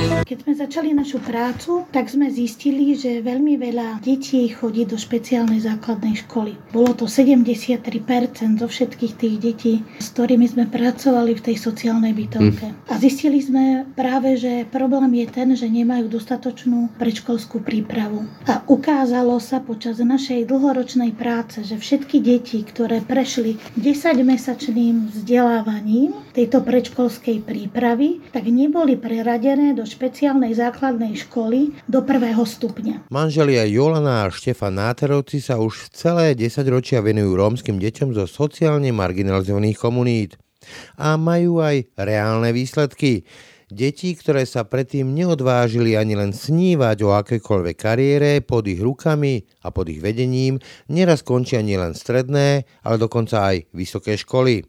Keď sme začali našu prácu, tak sme zistili, že veľmi veľa detí chodí do špeciálnej základnej školy. Bolo to 73% zo všetkých tých detí, s ktorými sme pracovali v tej sociálnej bytovke. Hm. A zistili sme práve, že problém je ten, že nemajú dostatočnú predškolskú prípravu. A ukázalo sa počas našej dlhoročnej práce, že všetky deti, ktoré prešli 10-mesačným vzdelávaním tejto predškolskej prípravy, tak neboli preradené do špeciálnej základnej školy do prvého stupňa. Manželia Jolana a Štefan Náterovci sa už celé 10 ročia venujú rómskym deťom zo sociálne marginalizovaných komunít. A majú aj reálne výsledky. Deti, ktoré sa predtým neodvážili ani len snívať o akékoľvek kariére pod ich rukami a pod ich vedením, neraz končia nielen stredné, ale dokonca aj vysoké školy.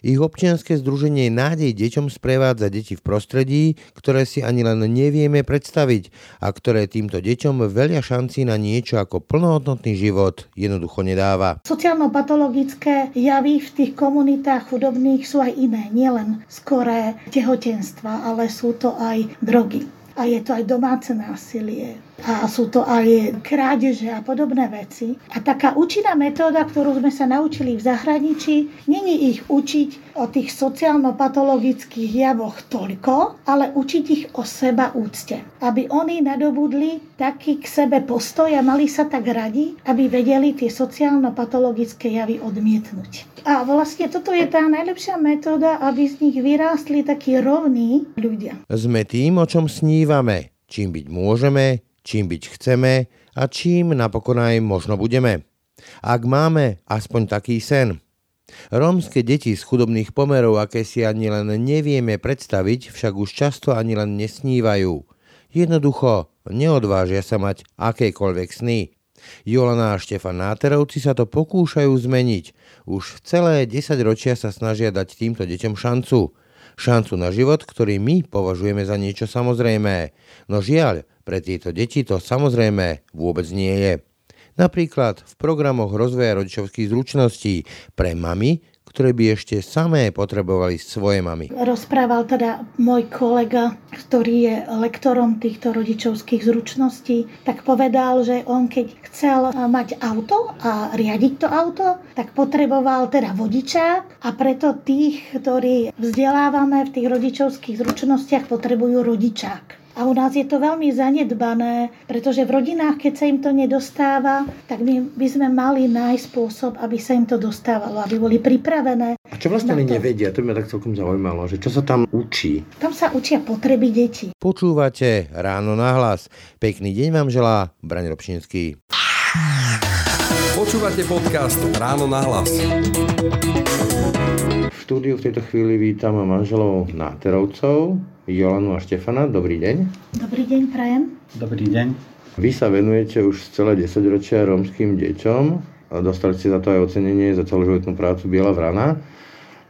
Ich občianske združenie Nádej deťom sprevádza deti v prostredí, ktoré si ani len nevieme predstaviť a ktoré týmto deťom veľa šancí na niečo ako plnohodnotný život jednoducho nedáva. Sociálno-patologické javy v tých komunitách chudobných sú aj iné, nielen skoré tehotenstva, ale sú to aj drogy a je to aj domáce násilie a sú to aj krádeže a podobné veci. A taká účinná metóda, ktorú sme sa naučili v zahraničí, není ich učiť o tých sociálno-patologických javoch toľko, ale učiť ich o seba úcte. Aby oni nadobudli taký k sebe postoj a mali sa tak radi, aby vedeli tie sociálno-patologické javy odmietnúť. A vlastne toto je tá najlepšia metóda, aby z nich vyrástli takí rovní ľudia. Sme tým, o čom snívame, čím byť môžeme, čím byť chceme a čím napokon aj možno budeme. Ak máme aspoň taký sen. Rómske deti z chudobných pomerov, aké si ani len nevieme predstaviť, však už často ani len nesnívajú. Jednoducho neodvážia sa mať akékoľvek sny. Jolana a Štefan Náterovci sa to pokúšajú zmeniť. Už celé 10 ročia sa snažia dať týmto deťom šancu. Šancu na život, ktorý my považujeme za niečo samozrejmé. No žiaľ, pre tieto deti to samozrejme vôbec nie je. Napríklad v programoch rozvoja rodičovských zručností pre mamy, ktoré by ešte samé potrebovali svoje mamy. Rozprával teda môj kolega, ktorý je lektorom týchto rodičovských zručností, tak povedal, že on keď chcel mať auto a riadiť to auto, tak potreboval teda vodiča a preto tých, ktorí vzdelávame v tých rodičovských zručnostiach, potrebujú rodičák. A u nás je to veľmi zanedbané, pretože v rodinách, keď sa im to nedostáva, tak my by sme mali nájsť spôsob, aby sa im to dostávalo, aby boli pripravené. A čo vlastne oni nevedia? To by ma tak celkom zaujímalo, že čo sa tam učí? Tam sa učia potreby detí. Počúvate Ráno na hlas. Pekný deň vám želá Braň Robšinský. Počúvate podcast Ráno na hlas. V štúdiu v tejto chvíli vítam manželov Náterovcov, Jolanu a Štefana. Dobrý deň. Dobrý deň, prajem. Dobrý deň. Vy sa venujete už celé 10 ročia rómským deťom. Dostali ste za to aj ocenenie za celoživotnú prácu Biela vrana.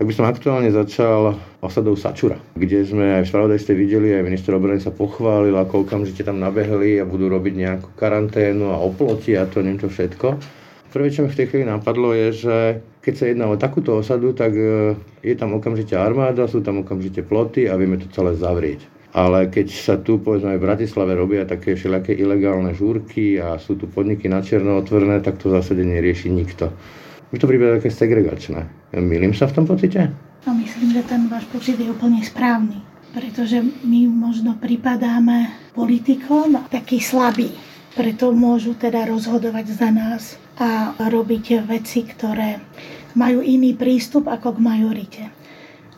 Tak by som aktuálne začal osadou Sačura, kde sme aj v spravodajstve videli, aj minister obrany sa pochválil, ako okamžite tam nabehli a budú robiť nejakú karanténu a oploti a to neviem čo všetko. Prvé, čo mi v tej chvíli napadlo, je, že keď sa jedná o takúto osadu, tak e, je tam okamžite armáda, sú tam okamžite ploty a vieme to celé zavrieť. Ale keď sa tu, povedzme, aj v Bratislave robia také všelijaké ilegálne žúrky a sú tu podniky na černo otvorené, tak to zásade nerieši nikto. Mi to prípada také segregačné. Milím sa v tom pocite? No myslím, že ten váš pocit je úplne správny. Pretože my možno pripadáme politikom taký slabý. Preto môžu teda rozhodovať za nás a robiť veci, ktoré majú iný prístup ako k majorite.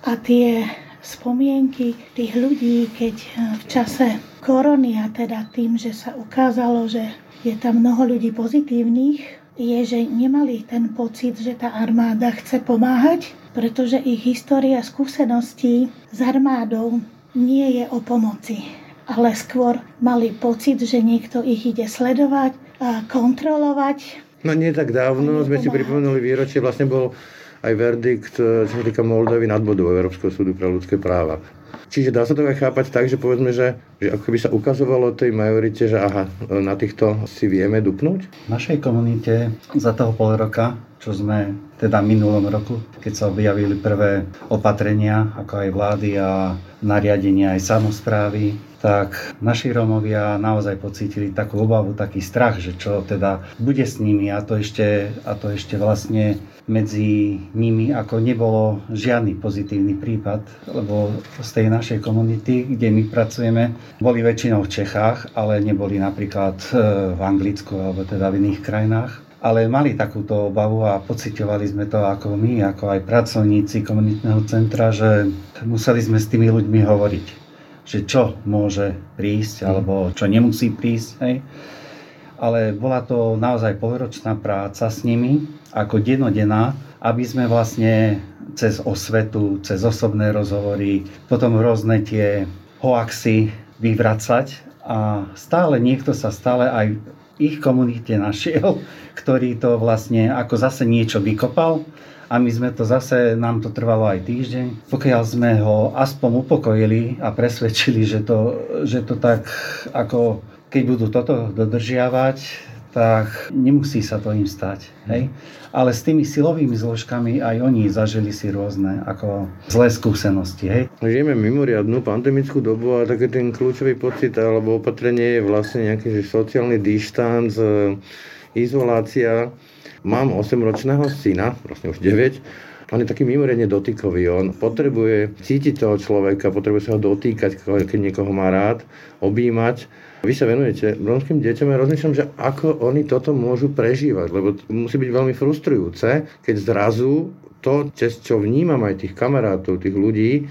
A tie spomienky tých ľudí, keď v čase korony a teda tým, že sa ukázalo, že je tam mnoho ľudí pozitívnych, je, že nemali ten pocit, že tá armáda chce pomáhať, pretože ich história skúseností s armádou nie je o pomoci ale skôr mali pocit, že niekto ich ide sledovať a kontrolovať. No nie tak dávno sme si pripomenuli výročie, vlastne bol aj verdikt, čo sa týka Moldavy nad bodou Európskeho súdu pre ľudské práva. Čiže dá sa to aj chápať tak, že povedzme, že, že ako keby sa ukazovalo tej majorite, že aha, na týchto si vieme dupnúť? V našej komunite za toho pol roka, čo sme teda minulom roku, keď sa objavili prvé opatrenia, ako aj vlády a nariadenia aj samozprávy, tak naši Rómovia naozaj pocítili takú obavu, taký strach, že čo teda bude s nimi. A to ešte, a to ešte vlastne medzi nimi ako nebolo žiadny pozitívny prípad, lebo z tej našej komunity, kde my pracujeme, boli väčšinou v Čechách, ale neboli napríklad e, v Anglicku alebo teda v iných krajinách. Ale mali takúto obavu a pocitovali sme to ako my, ako aj pracovníci komunitného centra, že museli sme s tými ľuďmi hovoriť že čo môže prísť alebo čo nemusí prísť. Hej. Ale bola to naozaj polročná práca s nimi, ako denodenná, aby sme vlastne cez osvetu, cez osobné rozhovory, potom rôzne tie hoaxy vyvracať a stále niekto sa stále aj ich komunite našiel, ktorý to vlastne ako zase niečo vykopal a my sme to zase, nám to trvalo aj týždeň. Pokiaľ sme ho aspoň upokojili a presvedčili, že to, že to tak ako keď budú toto dodržiavať, tak nemusí sa to im stať. Hej? Ale s tými silovými zložkami aj oni zažili si rôzne ako zlé skúsenosti. Hej? Žijeme mimoriadnú pandemickú dobu a taký ten kľúčový pocit alebo opatrenie je vlastne nejaký že sociálny dištanc, e, izolácia Mám 8-ročného syna, vlastne už 9, on je taký mimoriadne dotykový. On potrebuje cítiť toho človeka, potrebuje sa ho dotýkať, keď niekoho má rád, objímať. Vy sa venujete romským deťom a rozmýšľam, že ako oni toto môžu prežívať, lebo musí byť veľmi frustrujúce, keď zrazu to, čo vnímam aj tých kamarátov, tých ľudí,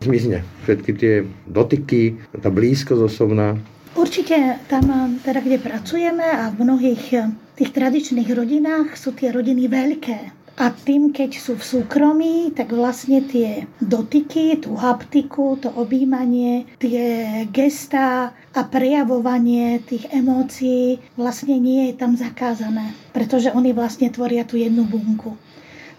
zmizne. Všetky tie dotyky, tá blízkosť osobná. Určite tam, teda kde pracujeme a v mnohých tých tradičných rodinách sú tie rodiny veľké. A tým, keď sú v súkromí, tak vlastne tie dotyky, tú haptiku, to objímanie, tie gestá a prejavovanie tých emócií vlastne nie je tam zakázané. Pretože oni vlastne tvoria tú jednu bunku.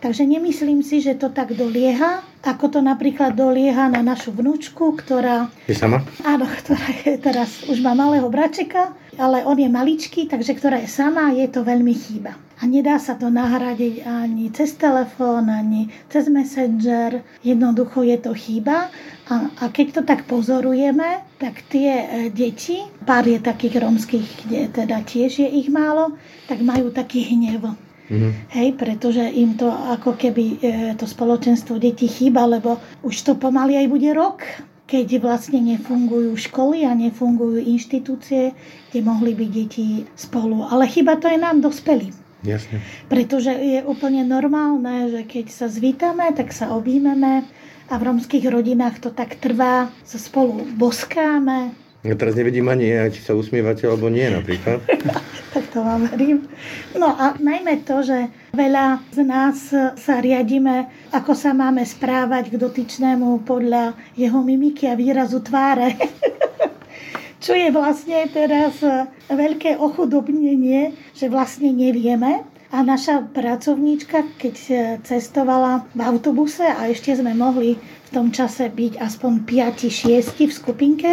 Takže nemyslím si, že to tak dolieha, ako to napríklad dolieha na našu vnúčku, ktorá... Je sama? Áno, ktorá je teraz, už má malého bračeka, ale on je maličký, takže ktorá je sama, je to veľmi chýba. A nedá sa to nahradiť ani cez telefón, ani cez messenger. Jednoducho je to chýba. A, a keď to tak pozorujeme, tak tie e, deti, pár je takých rómskych, kde teda tiež je ich málo, tak majú taký hnev Mm-hmm. Hej, pretože im to ako keby e, to spoločenstvo detí chýba, lebo už to pomaly aj bude rok, keď vlastne nefungujú školy a nefungujú inštitúcie, kde mohli byť deti spolu. Ale chyba to je nám dospelým. Jasne. Pretože je úplne normálne, že keď sa zvítame, tak sa objímeme a v romských rodinách to tak trvá, sa spolu boskáme, ja teraz nevidím ani, či sa usmievate alebo nie napríklad. tak to vám verím. No a najmä to, že veľa z nás sa riadíme, ako sa máme správať k dotyčnému podľa jeho mimiky a výrazu tváre. Čo je vlastne teraz veľké ochudobnenie, že vlastne nevieme, a naša pracovníčka, keď cestovala v autobuse a ešte sme mohli v tom čase byť aspoň 5-6 v skupinke,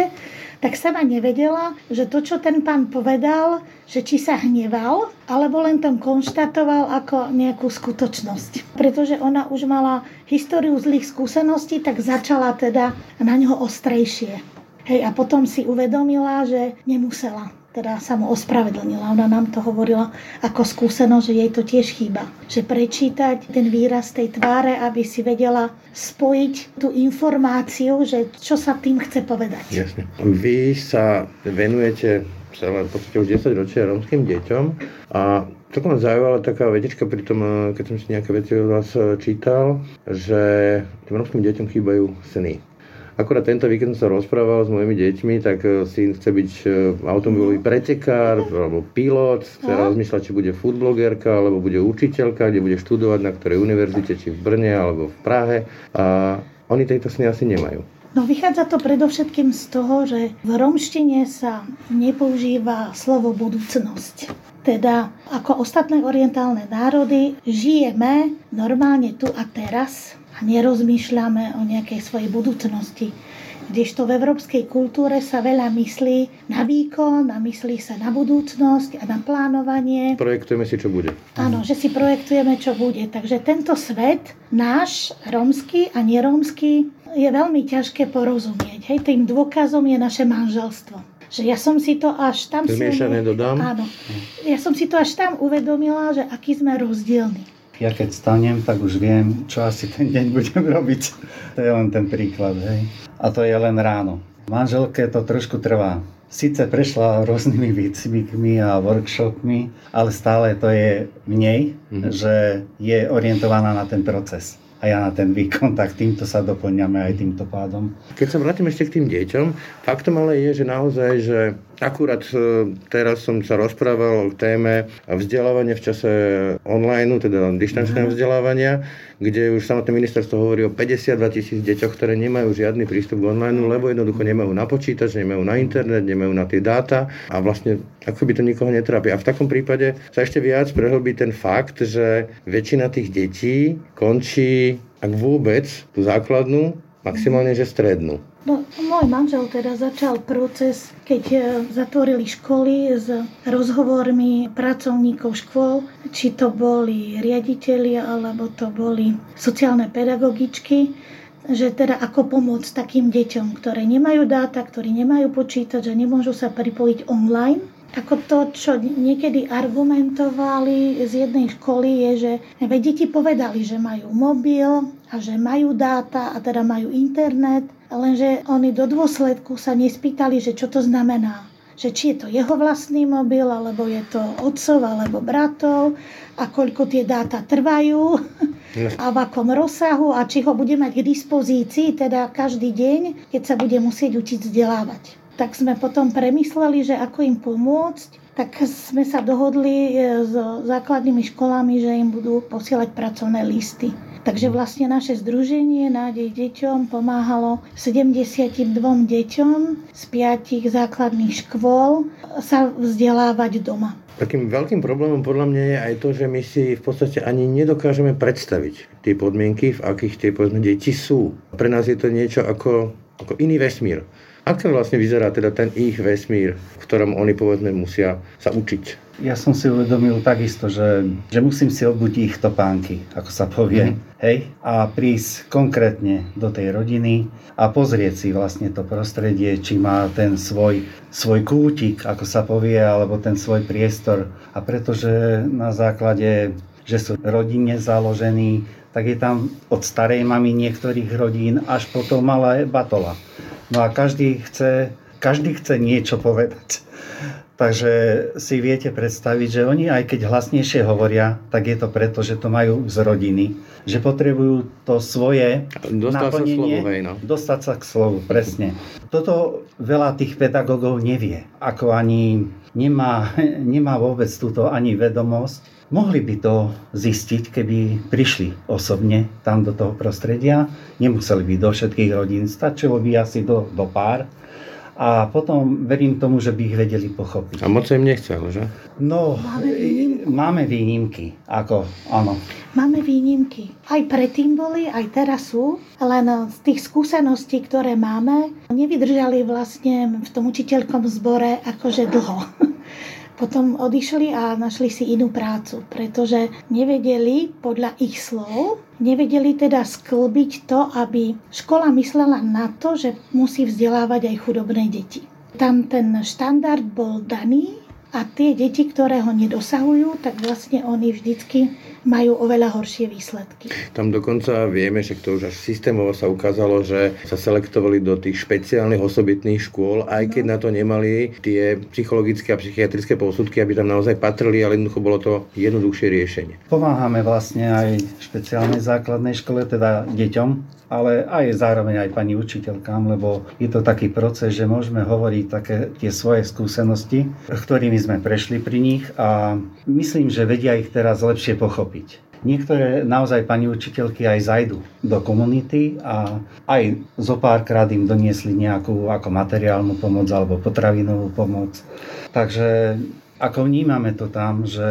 tak sama nevedela, že to, čo ten pán povedal, že či sa hneval, alebo len tam konštatoval ako nejakú skutočnosť. Pretože ona už mala históriu zlých skúseností, tak začala teda na ňo ostrejšie. Hej, a potom si uvedomila, že nemusela teda sa mu ospravedlnila. Ona nám to hovorila ako skúsenosť, že jej to tiež chýba. Že prečítať ten výraz tej tváre, aby si vedela spojiť tú informáciu, že čo sa tým chce povedať. Jasne. Vy sa venujete celé podstate už 10 ročia romským deťom a ma zaujímala taká vetička pri tom, keď som si nejaké veci od vás čítal, že tým romským deťom chýbajú sny. Akurát tento víkend som sa rozprával s mojimi deťmi, tak e, syn chce byť e, automobilový pretekár alebo pilot, chce no. rozmýšľať, či bude foodblogerka alebo bude učiteľka, kde bude študovať na ktorej univerzite, či v Brne alebo v Prahe. A oni tejto sny asi nemajú. No vychádza to predovšetkým z toho, že v romštine sa nepoužíva slovo budúcnosť. Teda ako ostatné orientálne národy žijeme normálne tu a teraz, a nerozmýšľame o nejakej svojej budúcnosti. Kdežto v európskej kultúre sa veľa myslí na výkon, a myslí sa na budúcnosť a na plánovanie. Projektujeme si, čo bude. Áno, že si projektujeme, čo bude. Takže tento svet, náš, rómsky a nerómsky, je veľmi ťažké porozumieť. Hej, tým dôkazom je naše manželstvo že ja som si to až tam... Zmiešané dodám. Áno. Ja som si to až tam uvedomila, že aký sme rozdielni. Ja keď stanem, tak už viem, čo asi ten deň budem robiť. To je len ten príklad, hej. A to je len ráno. Manželke to trošku trvá. Sice prešla rôznymi výcvikmi a workshopmi, ale stále to je v nej, mm-hmm. že je orientovaná na ten proces a ja na ten výkon, tak týmto sa doplňame aj týmto pádom. Keď sa vrátim ešte k tým deťom, faktom ale je, že naozaj, že akurát e, teraz som sa rozprával o téme vzdelávania v čase online, teda distančného mhm. vzdelávania, kde už samotné ministerstvo hovorí o 52 tisíc deťoch, ktoré nemajú žiadny prístup k online, lebo jednoducho nemajú na počítač, nemajú na internet, nemajú na tie dáta a vlastne ako by to nikoho netrápi. A v takom prípade sa ešte viac prehlbí ten fakt, že väčšina tých detí končí, ak vôbec, tú základnú, maximálne, že strednú. No, môj manžel teda začal proces, keď e, zatvorili školy s rozhovormi pracovníkov škôl, či to boli riaditeľi alebo to boli sociálne pedagogičky, že teda ako pomôcť takým deťom, ktoré nemajú dáta, ktorí nemajú počítač a nemôžu sa pripojiť online ako to, čo niekedy argumentovali z jednej školy, je, že deti povedali, že majú mobil a že majú dáta a teda majú internet, lenže oni do dôsledku sa nespýtali, že čo to znamená. Že či je to jeho vlastný mobil, alebo je to otcov, alebo bratov a koľko tie dáta trvajú a v akom rozsahu a či ho bude mať k dispozícii, teda každý deň, keď sa bude musieť učiť vzdelávať tak sme potom premysleli, že ako im pomôcť, tak sme sa dohodli e, s základnými školami, že im budú posielať pracovné listy. Takže vlastne naše združenie Nádej deťom pomáhalo 72 deťom z 5 základných škôl sa vzdelávať doma. Takým veľkým problémom podľa mňa je aj to, že my si v podstate ani nedokážeme predstaviť tie podmienky, v akých tie deti sú. Pre nás je to niečo ako, ako iný vesmír. Ako vlastne vyzerá teda ten ich vesmír, v ktorom oni povedzme musia sa učiť? Ja som si uvedomil takisto, že, že musím si obuť ich topánky, ako sa povie. Mm-hmm. Hej? A prísť konkrétne do tej rodiny a pozrieť si vlastne to prostredie, či má ten svoj, svoj kútik, ako sa povie, alebo ten svoj priestor. A pretože na základe, že sú rodine založení, tak je tam od starej mamy niektorých rodín až po to malé batola. No a každý chce, každý chce niečo povedať. Takže si viete predstaviť, že oni aj keď hlasnejšie hovoria, tak je to preto, že to majú z rodiny, že potrebujú to svoje dostať sa slovu, hej, no. dostať sa k slovu, presne. Toto veľa tých pedagógov nevie, ako ani nemá, nemá vôbec túto ani vedomosť, Mohli by to zistiť, keby prišli osobne tam do toho prostredia. Nemuseli by do všetkých rodín, stačilo by asi do, do pár. A potom verím tomu, že by ich vedeli pochopiť. A moc im nechcel, že? No, máme výnimky. Máme výnimky. Ako, áno. Máme výnimky. Aj predtým boli, aj teraz sú, len z tých skúseností, ktoré máme, nevydržali vlastne v tom učiteľkom zbore akože dlho potom odišli a našli si inú prácu, pretože nevedeli podľa ich slov, nevedeli teda sklbiť to, aby škola myslela na to, že musí vzdelávať aj chudobné deti. Tam ten štandard bol daný a tie deti, ktoré ho nedosahujú, tak vlastne oni vždycky majú oveľa horšie výsledky. Tam dokonca vieme, že to už až systémovo sa ukázalo, že sa selektovali do tých špeciálnych osobitných škôl, aj keď no. na to nemali tie psychologické a psychiatrické posudky, aby tam naozaj patrili, ale jednoducho bolo to jednoduchšie riešenie. Pomáhame vlastne aj špeciálnej základnej škole, teda deťom, ale aj zároveň aj pani učiteľkám, lebo je to taký proces, že môžeme hovoriť také tie svoje skúsenosti, ktorými sme prešli pri nich a myslím, že vedia ich teraz lepšie pochopiť. Niektoré naozaj pani učiteľky aj zajdu do komunity a aj zo párkrát im doniesli nejakú ako materiálnu pomoc alebo potravinovú pomoc. Takže ako vnímame to tam, že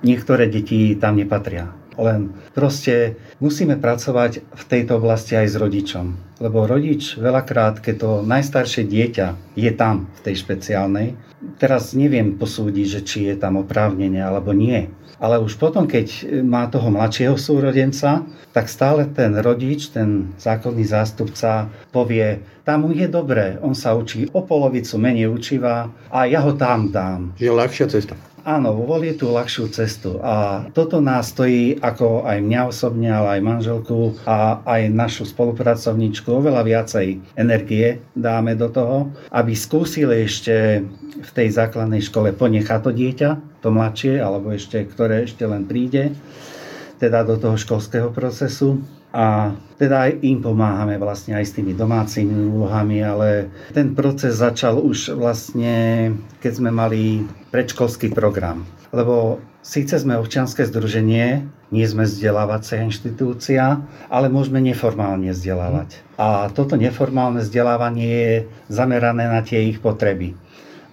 niektoré deti tam nepatria Len proste musíme pracovať v tejto oblasti aj s rodičom. Lebo rodič veľakrát, keď to najstaršie dieťa je tam v tej špeciálnej, teraz neviem posúdiť, že či je tam oprávnenie alebo nie. Ale už potom, keď má toho mladšieho súrodenca, tak stále ten rodič, ten zákonný zástupca povie, tam mu je dobré, on sa učí o polovicu menej učíva a ja ho tam dám. Je ľahšia cesta. Áno, volie tú ľahšiu cestu. A toto nás stojí ako aj mňa osobne, ale aj manželku a aj našu spolupracovníčku oveľa viacej energie dáme do toho, aby skúsili ešte v tej základnej škole ponechať to dieťa, to mladšie, alebo ešte, ktoré ešte len príde, teda do toho školského procesu a teda aj im pomáhame vlastne aj s tými domácimi úlohami, ale ten proces začal už vlastne, keď sme mali predškolský program. Lebo síce sme občianske združenie, nie sme vzdelávacia inštitúcia, ale môžeme neformálne vzdelávať. A toto neformálne vzdelávanie je zamerané na tie ich potreby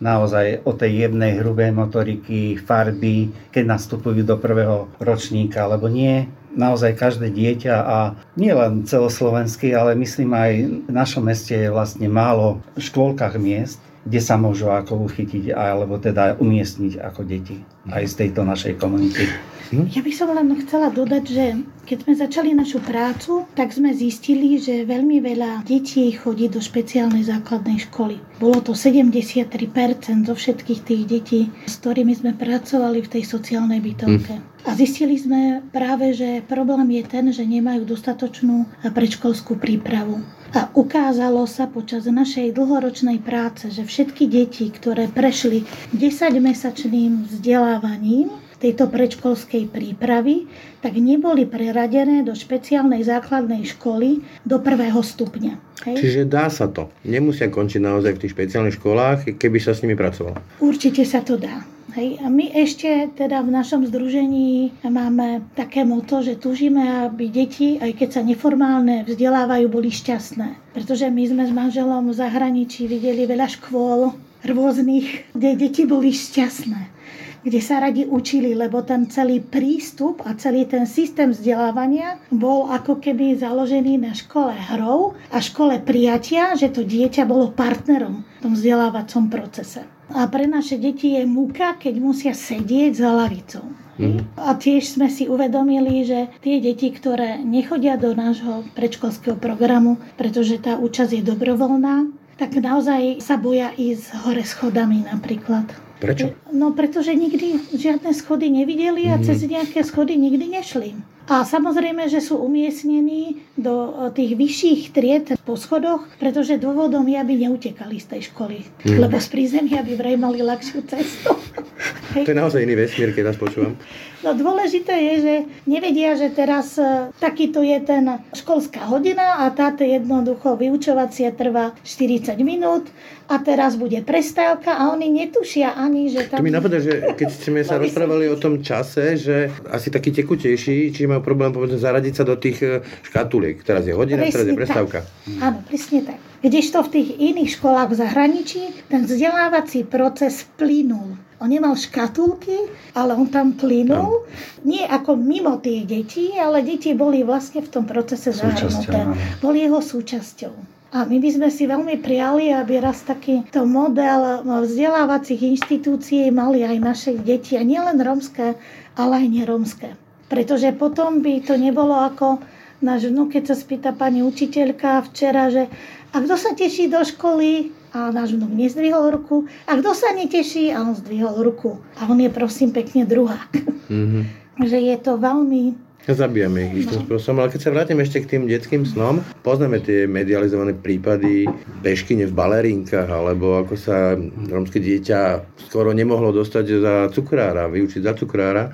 naozaj o tej jemnej, hrubej motoriky, farby, keď nastupujú do prvého ročníka, alebo nie naozaj každé dieťa a nie len celoslovenský, ale myslím aj v našom meste je vlastne málo v škôlkach miest, kde sa môžu ako uchytiť alebo teda umiestniť ako deti aj z tejto našej komunity. Hm? Ja by som len chcela dodať, že keď sme začali našu prácu, tak sme zistili, že veľmi veľa detí chodí do špeciálnej základnej školy. Bolo to 73% zo všetkých tých detí, s ktorými sme pracovali v tej sociálnej bytovke. Hm. A zistili sme práve, že problém je ten, že nemajú dostatočnú predškolskú prípravu. A ukázalo sa počas našej dlhoročnej práce, že všetky deti, ktoré prešli 10-mesačným vzdelávaním, tejto predškolskej prípravy, tak neboli preradené do špeciálnej základnej školy do prvého stupňa. Hej? Čiže dá sa to. Nemusia končiť naozaj v tých špeciálnych školách, keby sa s nimi pracovalo. Určite sa to dá. Hej. A my ešte teda v našom združení máme také moto, že túžime, aby deti, aj keď sa neformálne vzdelávajú, boli šťastné. Pretože my sme s manželom v zahraničí videli veľa škôl rôznych, kde deti boli šťastné kde sa radi učili, lebo ten celý prístup a celý ten systém vzdelávania bol ako keby založený na škole hrou a škole prijatia, že to dieťa bolo partnerom v tom vzdelávacom procese. A pre naše deti je múka, keď musia sedieť za lavicou. Mm. A tiež sme si uvedomili, že tie deti, ktoré nechodia do nášho predškolského programu, pretože tá účasť je dobrovoľná, tak naozaj sa boja ísť hore schodami napríklad. Prečo? No pretože nikdy žiadne schody nevideli a mm. cez nejaké schody nikdy nešli. A samozrejme, že sú umiestnení do tých vyšších tried po schodoch, pretože dôvodom je, aby neutekali z tej školy. Mm. Lebo z prízemia by vraj mali ľahšiu cestu. to je naozaj iný vesmír, keď nás počúvam. No dôležité je, že nevedia, že teraz e, takýto je ten školská hodina a táto jednoducho vyučovacia trvá 40 minút a teraz bude prestávka a oni netušia ani, že tam... To mi napadá, že keď sme sa rozprávali o tom čase, že asi taký tekutejší, či majú problém povedzme zaradiť sa do tých e, škatuliek. Teraz je hodina, presne teraz je prestávka. Tak. Áno, presne tak. Kdežto v tých iných školách v zahraničí ten vzdelávací proces plynul. On nemal škatulky, ale on tam plynul. Nie ako mimo tých detí, ale deti boli vlastne v tom procese zahrnuté. Boli jeho súčasťou. A my by sme si veľmi prijali, aby raz takýto model vzdelávacích inštitúcií mali aj naše deti, a nielen romské, ale aj neromské. Pretože potom by to nebolo ako náš vnúk, keď sa spýta pani učiteľka včera, že a kto sa teší do školy? A náš vnúk nezdvihol ruku. A kto sa neteší? A on zdvihol ruku. A on je prosím pekne druhák. Mm-hmm. že je to veľmi Zabijame ich istým no. spôsobom, ale keď sa vrátim ešte k tým detským snom, poznáme tie medializované prípady bežkyne v balerínkach, alebo ako sa romské dieťa skoro nemohlo dostať za cukrára, vyučiť za cukrára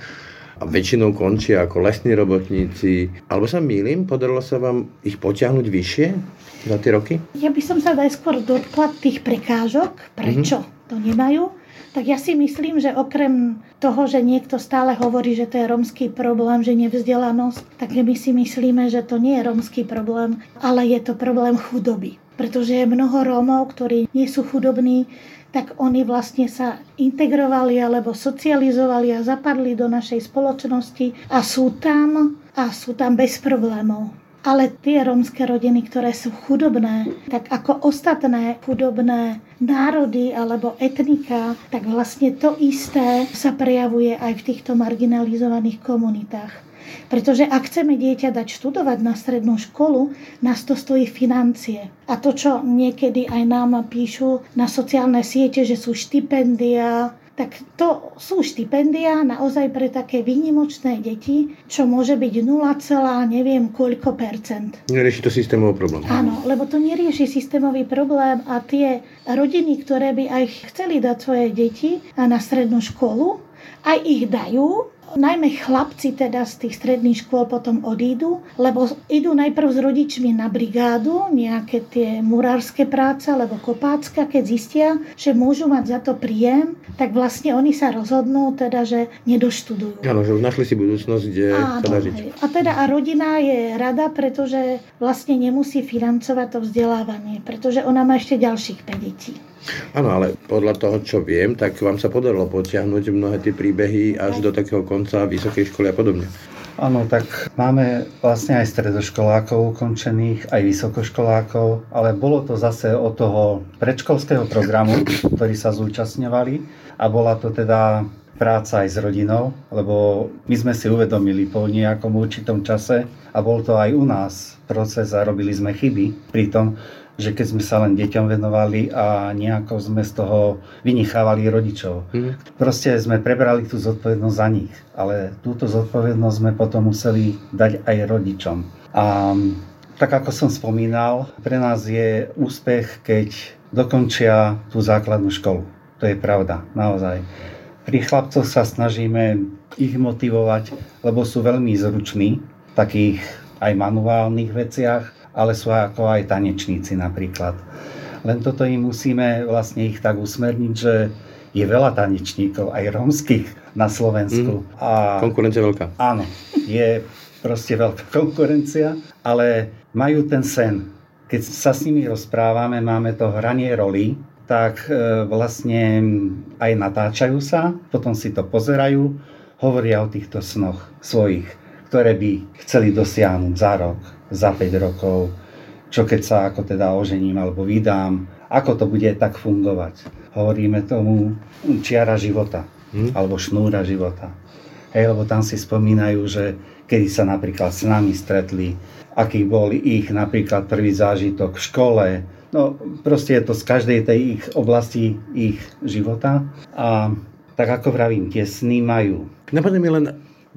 a väčšinou končia ako lesní robotníci. Alebo sa mýlim, podarilo sa vám ich potiahnuť vyššie? Za tie roky? Ja by som sa najskôr dotkla tých prekážok, prečo mm-hmm. to nemajú. Tak ja si myslím, že okrem toho, že niekto stále hovorí, že to je romský problém, že nevzdelanosť, tak my si myslíme, že to nie je romský problém, ale je to problém chudoby. pretože je mnoho Rómov, ktorí nie sú chudobní, tak oni vlastne sa integrovali alebo socializovali a zapadli do našej spoločnosti a sú tam a sú tam bez problémov. Ale tie rómske rodiny, ktoré sú chudobné, tak ako ostatné chudobné národy alebo etnika, tak vlastne to isté sa prejavuje aj v týchto marginalizovaných komunitách. Pretože ak chceme dieťa dať študovať na strednú školu, nás to stojí financie. A to, čo niekedy aj nám píšu na sociálne siete, že sú štipendia, tak to sú štipendia naozaj pre také výnimočné deti, čo môže byť 0, neviem koľko percent. Nerieši to systémový problém. Áno, lebo to nerieši systémový problém a tie rodiny, ktoré by aj chceli dať svoje deti na strednú školu, aj ich dajú, Najmä chlapci teda z tých stredných škôl potom odídu, lebo idú najprv s rodičmi na brigádu, nejaké tie murárske práce alebo kopácka, keď zistia, že môžu mať za to príjem, tak vlastne oni sa rozhodnú teda, že nedoštudujú. Áno, že už našli si budúcnosť, kde Áno, sa dá žiť. A teda a rodina je rada, pretože vlastne nemusí financovať to vzdelávanie, pretože ona má ešte ďalších 5 detí. Áno, ale podľa toho, čo viem, tak vám sa podarilo potiahnuť mnohé tie príbehy až do takého konca vysokej školy a podobne. Áno, tak máme vlastne aj stredoškolákov ukončených, aj vysokoškolákov, ale bolo to zase od toho predškolského programu, ktorí sa zúčastňovali a bola to teda práca aj s rodinou, lebo my sme si uvedomili po nejakom určitom čase a bol to aj u nás proces a robili sme chyby pri tom, že keď sme sa len deťom venovali a nejako sme z toho vynichávali rodičov. Mm. Proste sme prebrali tú zodpovednosť za nich, ale túto zodpovednosť sme potom museli dať aj rodičom. A tak ako som spomínal, pre nás je úspech, keď dokončia tú základnú školu. To je pravda, naozaj. Pri chlapcoch sa snažíme ich motivovať, lebo sú veľmi zruční v takých aj manuálnych veciach ale sú ako aj tanečníci napríklad. Len toto im musíme vlastne ich tak usmerniť, že je veľa tanečníkov, aj rómskych na Slovensku. Mm, a, konkurencia veľká. Áno, je proste veľká konkurencia, ale majú ten sen. Keď sa s nimi rozprávame, máme to hranie roli, tak e, vlastne aj natáčajú sa, potom si to pozerajú, hovoria o týchto snoch svojich, ktoré by chceli dosiahnuť za rok, za 5 rokov, čo keď sa ako teda ožením alebo vydám, ako to bude tak fungovať. Hovoríme tomu čiara života, hmm. alebo šnúra života. Hej, lebo tam si spomínajú, že kedy sa napríklad s nami stretli, aký bol ich napríklad prvý zážitok v škole, No, proste je to z každej tej ich oblasti ich života. A tak ako vravím, tie sny majú. Napadne mi len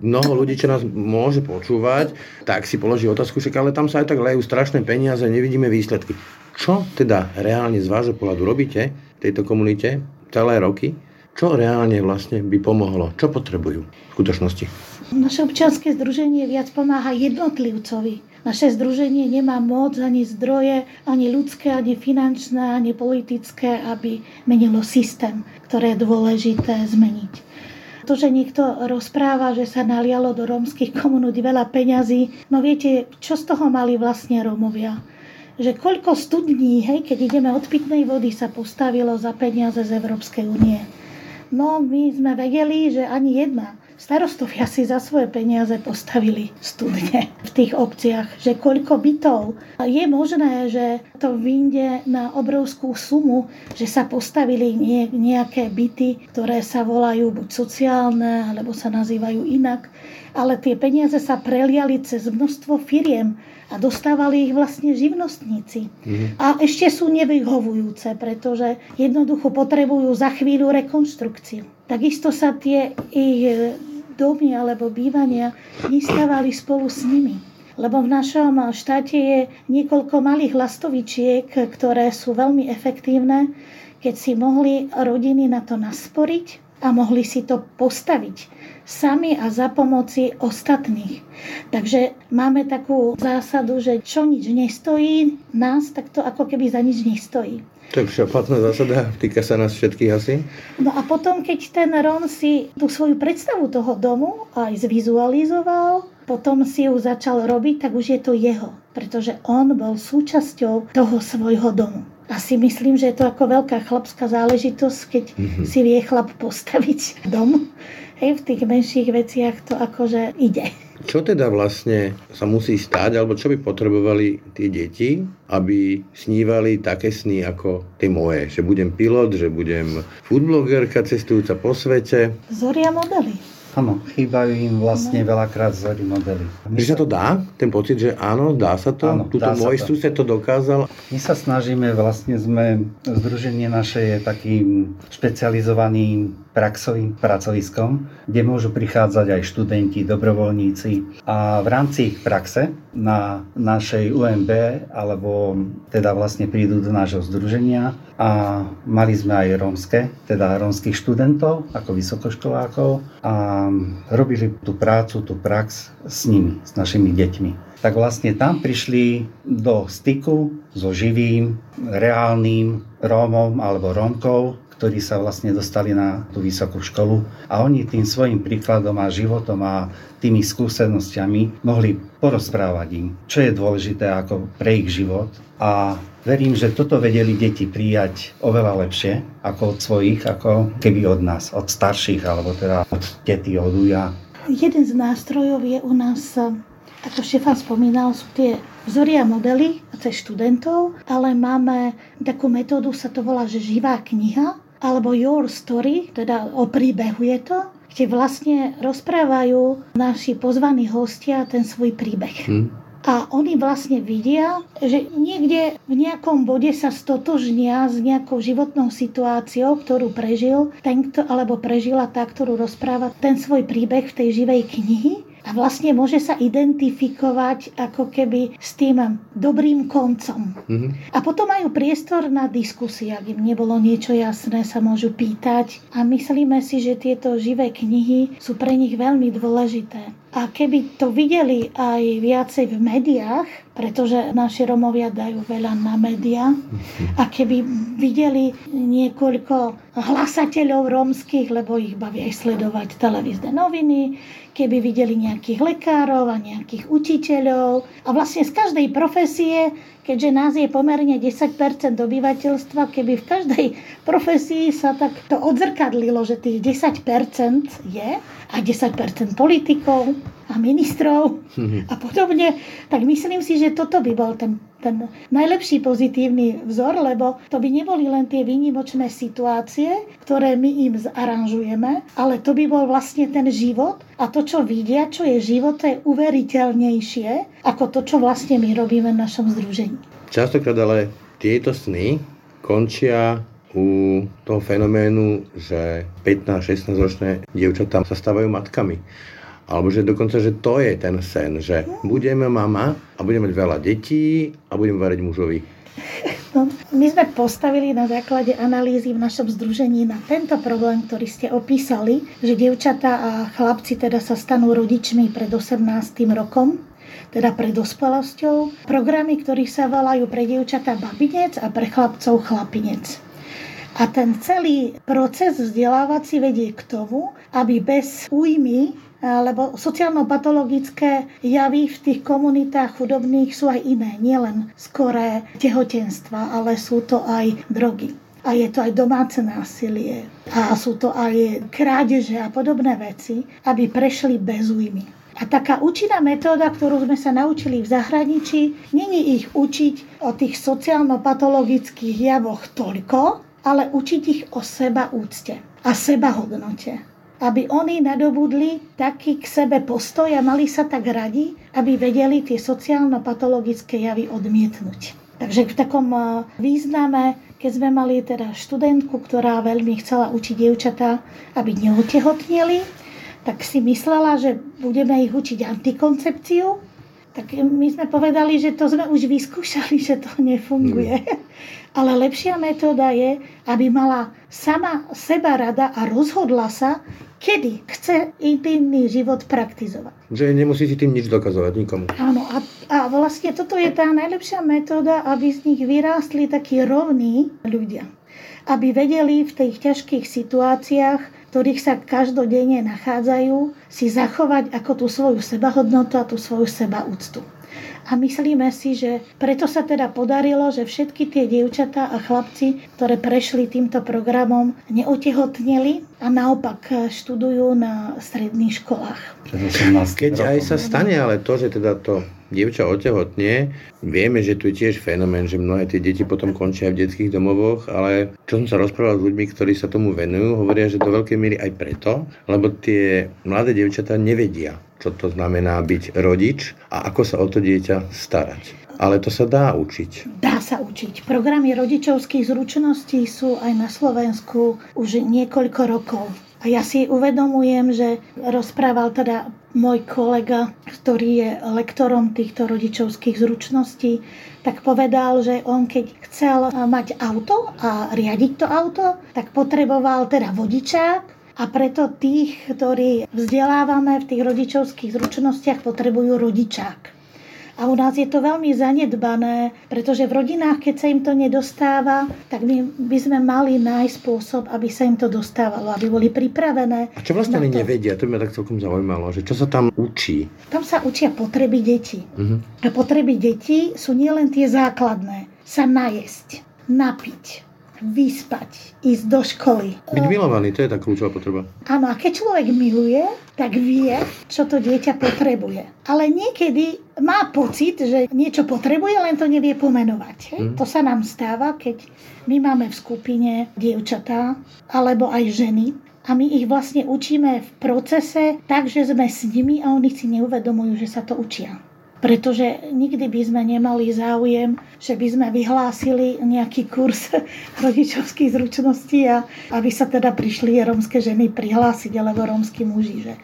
mnoho ľudí, čo nás môže počúvať, tak si položí otázku, však ale tam sa aj tak lejú strašné peniaze, nevidíme výsledky. Čo teda reálne z vášho pohľadu robíte v tejto komunite celé roky? Čo reálne vlastne by pomohlo? Čo potrebujú v skutočnosti? Naše občianske združenie viac pomáha jednotlivcovi. Naše združenie nemá moc, ani zdroje, ani ľudské, ani finančné, ani politické, aby menilo systém, ktoré je dôležité zmeniť to, že niekto rozpráva, že sa nalialo do rómskych komunít veľa peňazí, no viete, čo z toho mali vlastne Rómovia? Že koľko studní, hej, keď ideme od pitnej vody, sa postavilo za peniaze z Európskej únie. No, my sme vedeli, že ani jedna starostovia si za svoje peniaze postavili studne v tých obciach, že koľko bytov. Je možné, že to vyjde na obrovskú sumu, že sa postavili nejaké byty, ktoré sa volajú buď sociálne, alebo sa nazývajú inak, ale tie peniaze sa preliali cez množstvo firiem a dostávali ich vlastne živnostníci. Mm. A ešte sú nevyhovujúce, pretože jednoducho potrebujú za chvíľu rekonštrukciu. Takisto sa tie ich domy alebo bývania nestávali spolu s nimi. Lebo v našom štáte je niekoľko malých lastovičiek, ktoré sú veľmi efektívne, keď si mohli rodiny na to nasporiť a mohli si to postaviť sami a za pomoci ostatných. Takže máme takú zásadu, že čo nič nestojí nás, tak to ako keby za nič nestojí. To je všeobecná zásada, týka sa nás všetkých asi. No a potom, keď ten Ron si tú svoju predstavu toho domu aj zvizualizoval, potom si ju začal robiť, tak už je to jeho, pretože on bol súčasťou toho svojho domu. A si myslím, že je to ako veľká chlapská záležitosť, keď mm-hmm. si vie chlap postaviť dom. Hej, v tých menších veciach to akože ide. Čo teda vlastne sa musí stať, alebo čo by potrebovali tie deti, aby snívali také sny ako tie moje? Že budem pilot, že budem foodblogerka cestujúca po svete? Zoria modely. Áno, chýbajú im vlastne no. veľakrát vzory modely. My sa to dá? Ten pocit, že áno, dá sa to? Áno, Tuto môj to. sused to dokázal? My sa snažíme, vlastne sme, združenie naše je takým špecializovaným praxovým pracoviskom, kde môžu prichádzať aj študenti, dobrovoľníci a v rámci ich praxe na našej UMB alebo teda vlastne prídu do nášho združenia a mali sme aj rómske, teda rómskych študentov ako vysokoškolákov a robili tú prácu, tú prax s nimi, s našimi deťmi. Tak vlastne tam prišli do styku so živým, reálnym Rómom alebo Rómkou, ktorí sa vlastne dostali na tú vysokú školu a oni tým svojim príkladom a životom a tými skúsenosťami mohli porozprávať im, čo je dôležité ako pre ich život a verím, že toto vedeli deti prijať oveľa lepšie ako od svojich, ako keby od nás, od starších alebo teda od tety, od uja. Jeden z nástrojov je u nás ako Štefan spomínal, sú tie vzory a modely cez študentov, ale máme takú metódu, sa to volá, že živá kniha, alebo Your Story, teda o príbehu je to, kde vlastne rozprávajú naši pozvaní hostia ten svoj príbeh. Hmm. A oni vlastne vidia, že niekde v nejakom bode sa stotožnia s nejakou životnou situáciou, ktorú prežil ten, kto, alebo prežila tá, ktorú rozpráva ten svoj príbeh v tej živej knihy a vlastne môže sa identifikovať ako keby s tým dobrým koncom. Mm-hmm. A potom majú priestor na diskusie, ak im nebolo niečo jasné, sa môžu pýtať a myslíme si, že tieto živé knihy sú pre nich veľmi dôležité. A keby to videli aj viacej v médiách, pretože naši Romovia dajú veľa na médiá, a keby videli niekoľko hlasateľov rómskych, lebo ich baví aj sledovať televízne noviny, keby videli nejakých lekárov a nejakých učiteľov. A vlastne z každej profesie keďže nás je pomerne 10% obyvateľstva, keby v každej profesii sa tak to odzrkadlilo, že tých 10% je a 10% politikov a ministrov a podobne, tak myslím si, že toto by bol ten, ten najlepší pozitívny vzor, lebo to by neboli len tie výnimočné situácie, ktoré my im zaranžujeme, ale to by bol vlastne ten život a to, čo vidia, čo je život, to je uveriteľnejšie ako to, čo vlastne my robíme v našom združení. Častokrát ale tieto sny končia u toho fenoménu, že 15-16 ročné dievčatá sa stávajú matkami. Alebo že dokonca, že to je ten sen, že budeme mama a budeme mať veľa detí a budem variť mužovi. No, my sme postavili na základe analýzy v našom združení na tento problém, ktorý ste opísali, že dievčatá a chlapci teda sa stanú rodičmi pred 18. rokom teda pre dospelosťou. Programy, ktorých sa volajú pre dievčatá babinec a pre chlapcov chlapinec. A ten celý proces vzdelávací vedie k tomu, aby bez újmy lebo sociálno-patologické javy v tých komunitách chudobných sú aj iné, nielen skoré tehotenstva, ale sú to aj drogy. A je to aj domáce násilie. A sú to aj krádeže a podobné veci, aby prešli bez újmy. A taká účinná metóda, ktorú sme sa naučili v zahraničí, není ich učiť o tých sociálno-patologických javoch toľko, ale učiť ich o seba úcte a seba hodnote. Aby oni nadobudli taký k sebe postoj a mali sa tak radi, aby vedeli tie sociálno-patologické javy odmietnúť. Takže v takom eh, význame, keď sme mali teda študentku, ktorá veľmi chcela učiť dievčatá, aby neotehotneli, tak si myslela, že budeme ich učiť antikoncepciu. Tak my sme povedali, že to sme už vyskúšali, že to nefunguje. Mm. Ale lepšia metóda je, aby mala sama seba rada a rozhodla sa, kedy chce intimný život praktizovať. Že nemusí si tým nič dokazovať nikomu. Áno, a, a vlastne toto je tá najlepšia metóda, aby z nich vyrástli takí rovní ľudia aby vedeli v tých ťažkých situáciách ktorých sa každodenne nachádzajú, si zachovať ako tú svoju sebahodnotu a tú svoju sebaúctu. A myslíme si, že preto sa teda podarilo, že všetky tie dievčatá a chlapci, ktoré prešli týmto programom, neotehotneli a naopak študujú na stredných školách. Keď aj sa stane ale to, že teda to dievča otehotne, vieme, že tu je tiež fenomén, že mnohé tie deti potom končia v detských domovoch, ale čo som sa rozprával s ľuďmi, ktorí sa tomu venujú, hovoria, že do veľkej miery aj preto, lebo tie mladé dievčatá nevedia, čo to znamená byť rodič a ako sa o to dieťa starať. Ale to sa dá učiť. Dá sa učiť. Programy rodičovských zručností sú aj na Slovensku už niekoľko rokov. A ja si uvedomujem, že rozprával teda môj kolega, ktorý je lektorom týchto rodičovských zručností, tak povedal, že on keď chcel mať auto a riadiť to auto, tak potreboval teda vodičák a preto tých, ktorí vzdelávame v tých rodičovských zručnostiach, potrebujú rodičák. A u nás je to veľmi zanedbané, pretože v rodinách, keď sa im to nedostáva, tak my by sme mali nájsť spôsob, aby sa im to dostávalo, aby boli pripravené. A čo vlastne oni nevedia? To by ma tak celkom zaujímalo, že čo sa tam učí? Tam sa učia potreby detí. Uh-huh. A potreby detí sú nielen tie základné. Sa najesť, napiť, vyspať, ísť do školy. Byť milovaný, to je tá kľúčová potreba. Áno, a keď človek miluje, tak vie, čo to dieťa potrebuje. Ale niekedy má pocit, že niečo potrebuje, len to nevie pomenovať. Mm. To sa nám stáva, keď my máme v skupine dievčatá alebo aj ženy, a my ich vlastne učíme v procese tak, že sme s nimi a oni si neuvedomujú, že sa to učia pretože nikdy by sme nemali záujem, že by sme vyhlásili nejaký kurz rodičovských zručností a aby sa teda prišli rómske ženy prihlásiť alebo rómsky muži. Že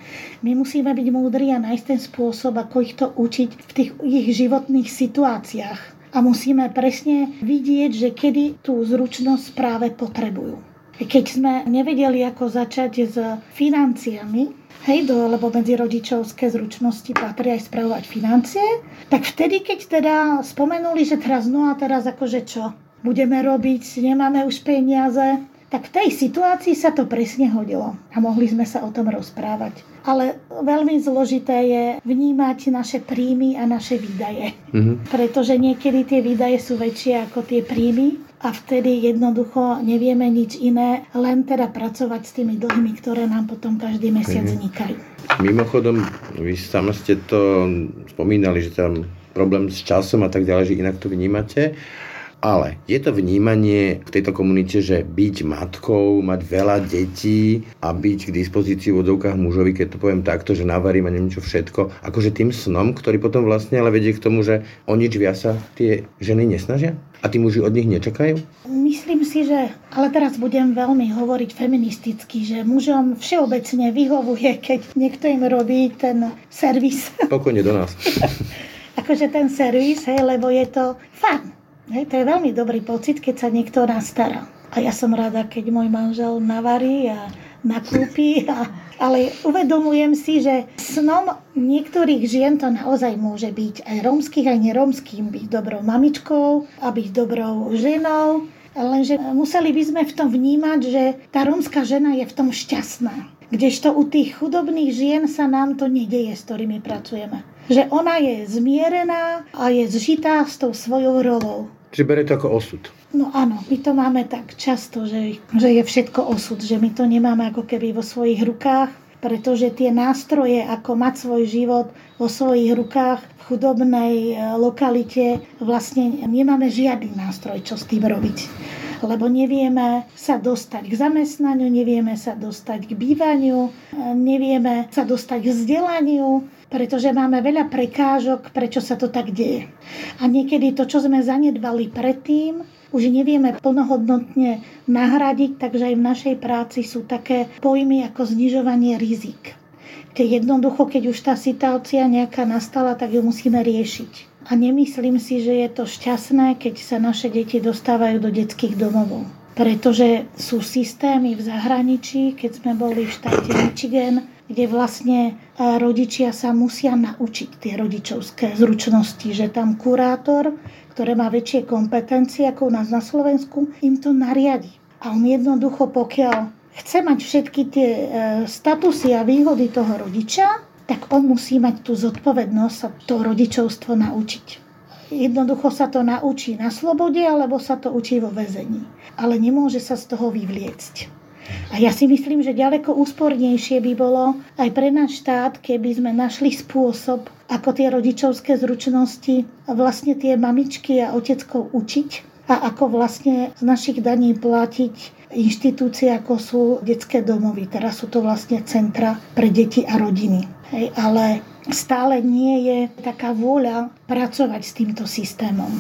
my musíme byť múdri a nájsť ten spôsob, ako ich to učiť v tých ich životných situáciách. A musíme presne vidieť, že kedy tú zručnosť práve potrebujú. Keď sme nevedeli, ako začať s financiami, hej, do, lebo medzi rodičovské zručnosti patrí aj spravovať financie, tak vtedy, keď teda spomenuli, že teraz no a teraz akože čo, budeme robiť, nemáme už peniaze, tak v tej situácii sa to presne hodilo a mohli sme sa o tom rozprávať. Ale veľmi zložité je vnímať naše príjmy a naše výdaje. Mm-hmm. Pretože niekedy tie výdaje sú väčšie ako tie príjmy a vtedy jednoducho nevieme nič iné, len teda pracovať s tými dlhmi, ktoré nám potom každý mesiac mhm. vznikajú. Mimochodom, vy sami ste to spomínali, že tam problém s časom a tak ďalej, že inak to vnímate. Ale je to vnímanie v tejto komunite, že byť matkou, mať veľa detí a byť k dispozícii v odovkách mužovi, keď to poviem takto, že navarím a neviem čo všetko, akože tým snom, ktorý potom vlastne ale vedie k tomu, že o nič viac sa tie ženy nesnažia? A tí muži od nich nečakajú? Myslím si, že, ale teraz budem veľmi hovoriť feministicky, že mužom všeobecne vyhovuje, keď niekto im robí ten servis. Pokojne do nás. akože ten servis, hej, lebo je to fan. Hej, to je veľmi dobrý pocit, keď sa niekto nás stará. A ja som rada, keď môj manžel navarí a nakúpi. A, ale uvedomujem si, že snom niektorých žien to naozaj môže byť aj rómskych, aj nerómskych. Byť dobrou mamičkou a byť dobrou ženou. Lenže museli by sme v tom vnímať, že tá rómska žena je v tom šťastná. Kdežto u tých chudobných žien sa nám to nedeje, s ktorými pracujeme. Že ona je zmierená a je zžitá s tou svojou rolou. Čiže berie to ako osud. No áno, my to máme tak často, že, že je všetko osud, že my to nemáme ako keby vo svojich rukách, pretože tie nástroje, ako mať svoj život vo svojich rukách v chudobnej e, lokalite, vlastne nemáme žiadny nástroj, čo s tým robiť. Lebo nevieme sa dostať k zamestnaniu, nevieme sa dostať k bývaniu, nevieme sa dostať k vzdelaniu, pretože máme veľa prekážok, prečo sa to tak deje. A niekedy to, čo sme zanedbali predtým, už nevieme plnohodnotne nahradiť, takže aj v našej práci sú také pojmy ako znižovanie rizik. Keď jednoducho, keď už tá situácia nejaká nastala, tak ju musíme riešiť. A nemyslím si, že je to šťastné, keď sa naše deti dostávajú do detských domovov. Pretože sú systémy v zahraničí, keď sme boli v štáte Michigan, kde vlastne e, rodičia sa musia naučiť tie rodičovské zručnosti, že tam kurátor, ktoré má väčšie kompetencie ako u nás na Slovensku, im to nariadi. A on jednoducho, pokiaľ chce mať všetky tie e, statusy a výhody toho rodiča, tak on musí mať tú zodpovednosť sa to rodičovstvo naučiť. Jednoducho sa to naučí na slobode, alebo sa to učí vo väzení. Ale nemôže sa z toho vyvliecť. A ja si myslím, že ďaleko úspornejšie by bolo aj pre náš štát, keby sme našli spôsob, ako tie rodičovské zručnosti vlastne tie mamičky a oteckov učiť a ako vlastne z našich daní platiť inštitúcie, ako sú detské domovy. Teraz sú to vlastne centra pre deti a rodiny. Hej, ale stále nie je taká vôľa pracovať s týmto systémom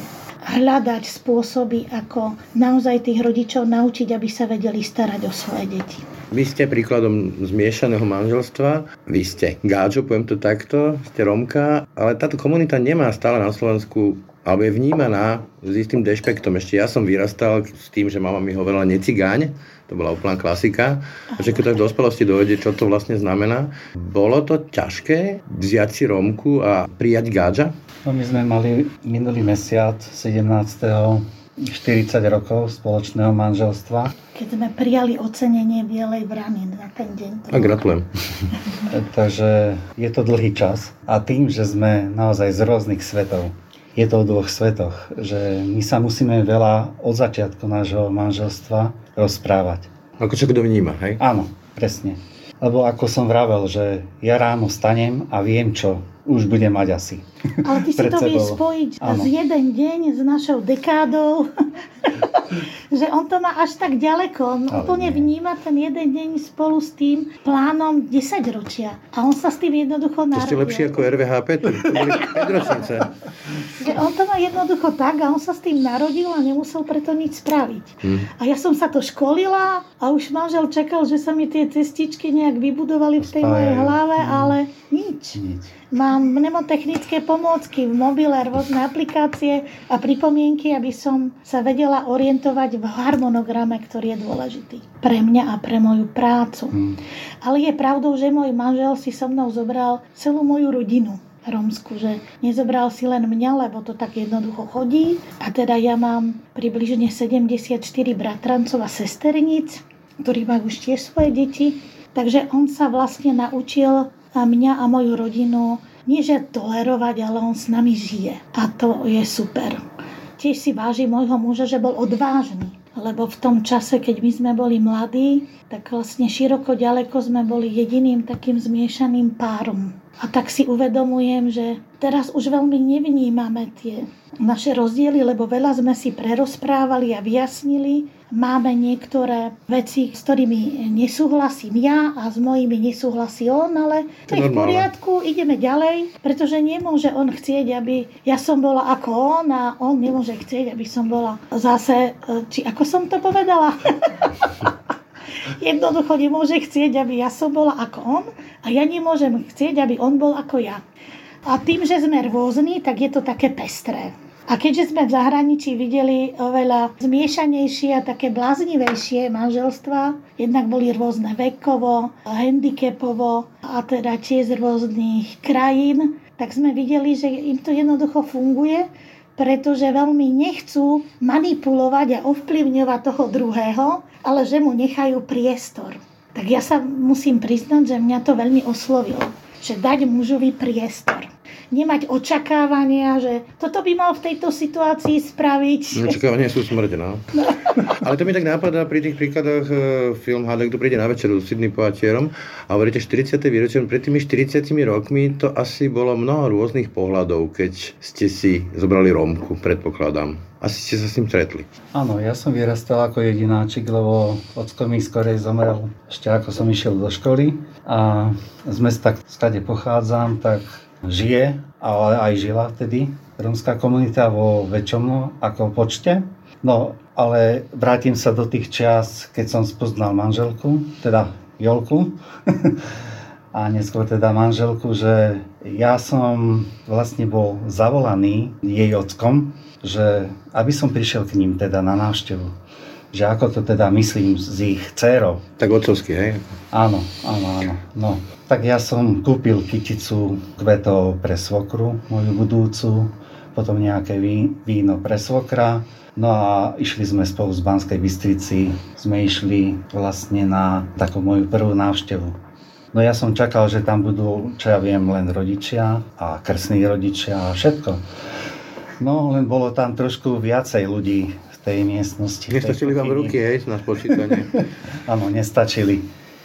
hľadať spôsoby, ako naozaj tých rodičov naučiť, aby sa vedeli starať o svoje deti. Vy ste príkladom zmiešaného manželstva, vy ste gáčo, poviem to takto, ste Romka, ale táto komunita nemá stále na Slovensku alebo je vnímaná s istým dešpektom. Ešte ja som vyrastal s tým, že mama mi hovorila necigáň, to bola úplná klasika. A že keď to v dospelosti dojde, čo to vlastne znamená. Bolo to ťažké vziať si Romku a prijať gáča? No my sme mali minulý mesiac 17. 40 rokov spoločného manželstva. Keď sme prijali ocenenie Bielej vrany na ten deň. A gratulujem. Takže je to dlhý čas a tým, že sme naozaj z rôznych svetov, je to o dvoch svetoch, že my sa musíme veľa od začiatku nášho manželstva rozprávať. Ako čo kto vníma, hej? Áno, presne. Lebo ako som vravel, že ja ráno stanem a viem, čo už bude mať asi. Ale ty si to vieš spojiť ano. z jeden deň s našou dekádou, že on to má až tak ďaleko. On Ale úplne nie. vníma ten jeden deň spolu s tým plánom 10 ročia. A on sa s tým jednoducho narodil. To ste lepší ako RVHP, to boli 5 ročnice. Že on to má jednoducho tak a on sa s tým narodil a nemusel preto nič spraviť. Hmm. A ja som sa to školila a už manžel čakal, že sa mi tie cestičky nejak vybudovali v tej mojej hlave, hmm. ale nič. nič. Mám mnemotechnické pomôcky v mobile, rôzne aplikácie a pripomienky, aby som sa vedela orientovať v harmonograme, ktorý je dôležitý pre mňa a pre moju prácu. Hmm. Ale je pravdou, že môj manžel si so mnou zobral celú moju rodinu romsku, že nezobral si len mňa, lebo to tak jednoducho chodí. A teda ja mám približne 74 bratrancov a sesterníc, ktorí majú už tiež svoje deti. Takže on sa vlastne naučil a mňa a moju rodinu nie že tolerovať, ale on s nami žije. A to je super. Tiež si váži môjho muža, že bol odvážny. Lebo v tom čase, keď my sme boli mladí, tak vlastne široko ďaleko sme boli jediným takým zmiešaným párom. A tak si uvedomujem, že teraz už veľmi nevnímame tie naše rozdiely, lebo veľa sme si prerozprávali a vyjasnili máme niektoré veci, s ktorými nesúhlasím ja a s mojimi nesúhlasí on, ale to je v poriadku, ideme ďalej, pretože nemôže on chcieť, aby ja som bola ako on a on nemôže chcieť, aby som bola zase, e, či ako som to povedala? Jednoducho nemôže chcieť, aby ja som bola ako on a ja nemôžem chcieť, aby on bol ako ja. A tým, že sme rôzni, tak je to také pestré. A keďže sme v zahraničí videli oveľa zmiešanejšie a také bláznivejšie manželstva, jednak boli rôzne vekovo, handicapovo a teda tiež z rôznych krajín, tak sme videli, že im to jednoducho funguje, pretože veľmi nechcú manipulovať a ovplyvňovať toho druhého, ale že mu nechajú priestor. Tak ja sa musím priznať, že mňa to veľmi oslovilo, že dať mužovi priestor nemať očakávania, že toto by mal v tejto situácii spraviť. Očakávania sú smrť, no. no. Ale to mi tak nápadá pri tých príkladoch e, film Hádek tu príde na večeru s Sidney Poatierom a hovoríte 40. výročie, pred tými 40 rokmi to asi bolo mnoho rôznych pohľadov, keď ste si zobrali Rómku, predpokladám. Asi ste sa s tým stretli. Áno, ja som vyrastal ako jedináčik, lebo ocko mi skorej zomrel ešte ako som išiel do školy a z mesta, skade pochádzam, tak žije, ale aj žila vtedy. Rómska komunita vo väčšom ako počte. No, ale vrátim sa do tých čas, keď som spoznal manželku, teda Jolku, a neskôr teda manželku, že ja som vlastne bol zavolaný jej ockom, že aby som prišiel k ním teda na návštevu že ako to teda myslím s ich dcerou. Tak otcovsky, hej? Áno, áno, áno. No, tak ja som kúpil kyticu kvetov pre svokru, moju budúcu, potom nejaké víno pre svokra No a išli sme spolu z Banskej Bystrici, sme išli vlastne na takú moju prvú návštevu. No ja som čakal, že tam budú, čo ja viem, len rodičia a krstní rodičia a všetko. No len bolo tam trošku viacej ľudí tej miestnosti. Nestačili vám ruky, hej, na spočítanie. Áno, nestačili.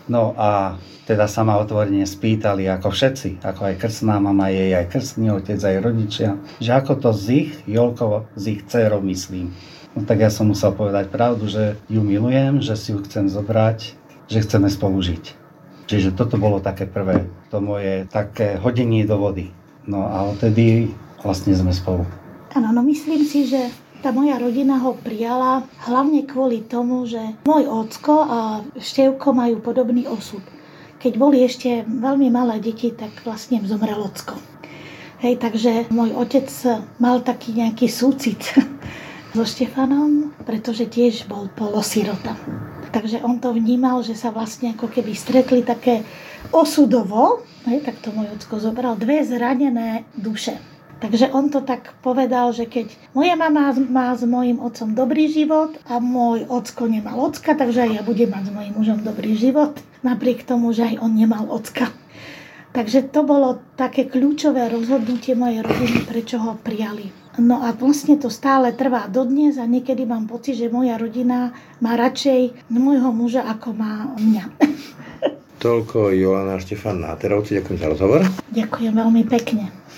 No a teda sa ma otvorene spýtali, ako všetci, ako aj krstná mama, jej aj krstný otec, aj rodičia, že ako to z ich, Jolko, z ich dcerou myslím. No tak ja som musel povedať pravdu, že ju milujem, že si ju chcem zobrať, že chceme spolu žiť. Čiže toto bolo také prvé, to moje také hodenie do vody. No a odtedy vlastne sme spolu. Áno, no myslím si, že tá moja rodina ho prijala hlavne kvôli tomu, že môj ocko a Števko majú podobný osud. Keď boli ešte veľmi malé deti, tak vlastne zomrel ocko. Hej, takže môj otec mal taký nejaký súcit so Štefanom, pretože tiež bol polosirota. Takže on to vnímal, že sa vlastne ako keby stretli také osudovo, hej, tak to môj ocko zobral, dve zranené duše. Takže on to tak povedal, že keď moja mama má s mojim otcom dobrý život a môj ocko nemal ocka, takže aj ja budem mať s mojim mužom dobrý život, napriek tomu, že aj on nemal ocka. Takže to bolo také kľúčové rozhodnutie mojej rodiny, prečo ho prijali. No a vlastne to stále trvá dodnes a niekedy mám pocit, že moja rodina má radšej môjho muža, ako má mňa. Toľko Jolana Štefan Náterovci, ďakujem za rozhovor. Ďakujem veľmi pekne.